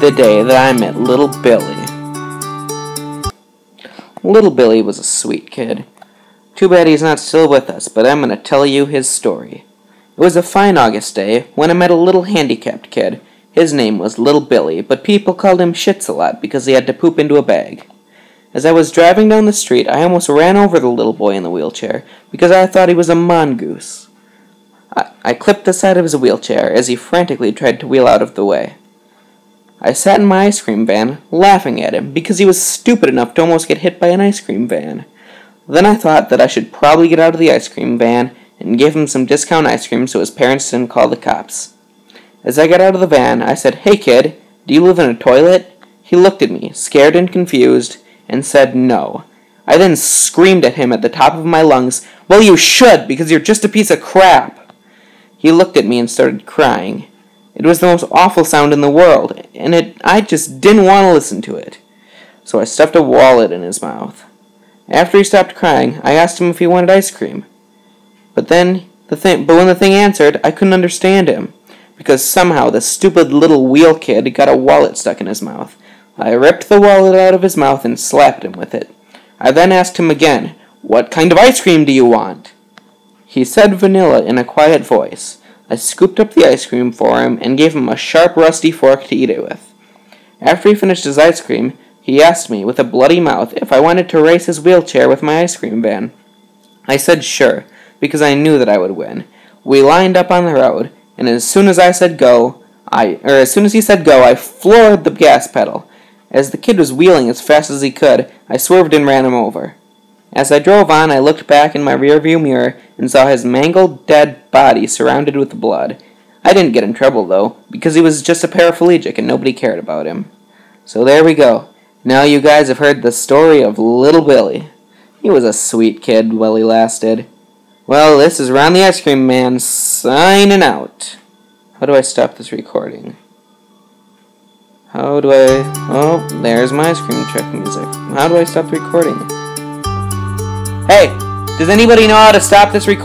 the day that I met little Billy. Little Billy was a sweet kid. Too bad he's not still with us, but I'm going to tell you his story. It was a fine August day when I met a little handicapped kid. His name was Little Billy, but people called him Shits a lot because he had to poop into a bag. As I was driving down the street, I almost ran over the little boy in the wheelchair because I thought he was a mongoose. I, I clipped the side of his wheelchair as he frantically tried to wheel out of the way. I sat in my ice cream van, laughing at him because he was stupid enough to almost get hit by an ice cream van. Then I thought that I should probably get out of the ice cream van and give him some discount ice cream so his parents didn't call the cops. As I got out of the van, I said, Hey kid, do you live in a toilet? He looked at me, scared and confused, and said no. I then screamed at him at the top of my lungs, Well, you should, because you're just a piece of crap. He looked at me and started crying. It was the most awful sound in the world, and it I just didn't want to listen to it. So I stuffed a wallet in his mouth. After he stopped crying, I asked him if he wanted ice cream. But then the thing but when the thing answered, I couldn't understand him because somehow the stupid little wheel kid got a wallet stuck in his mouth. I ripped the wallet out of his mouth and slapped him with it. I then asked him again, What kind of ice cream do you want? He said vanilla in a quiet voice. I scooped up the ice cream for him and gave him a sharp, rusty fork to eat it with. After he finished his ice cream, he asked me, with a bloody mouth, if I wanted to race his wheelchair with my ice cream van. I said sure, because I knew that I would win. We lined up on the road, and as soon as I said go, I or as soon as he said go, I floored the gas pedal. As the kid was wheeling as fast as he could, I swerved and ran him over. As I drove on, I looked back in my rearview mirror and saw his mangled, dead body surrounded with blood. I didn't get in trouble, though, because he was just a paraplegic and nobody cared about him. So there we go. Now you guys have heard the story of Little Billy. He was a sweet kid while he lasted. Well, this is Ron the Ice Cream Man signing out. How do I stop this recording? How do I. Oh, there's my ice cream truck music. How do I stop the recording? Hey, does anybody know how to stop this recording?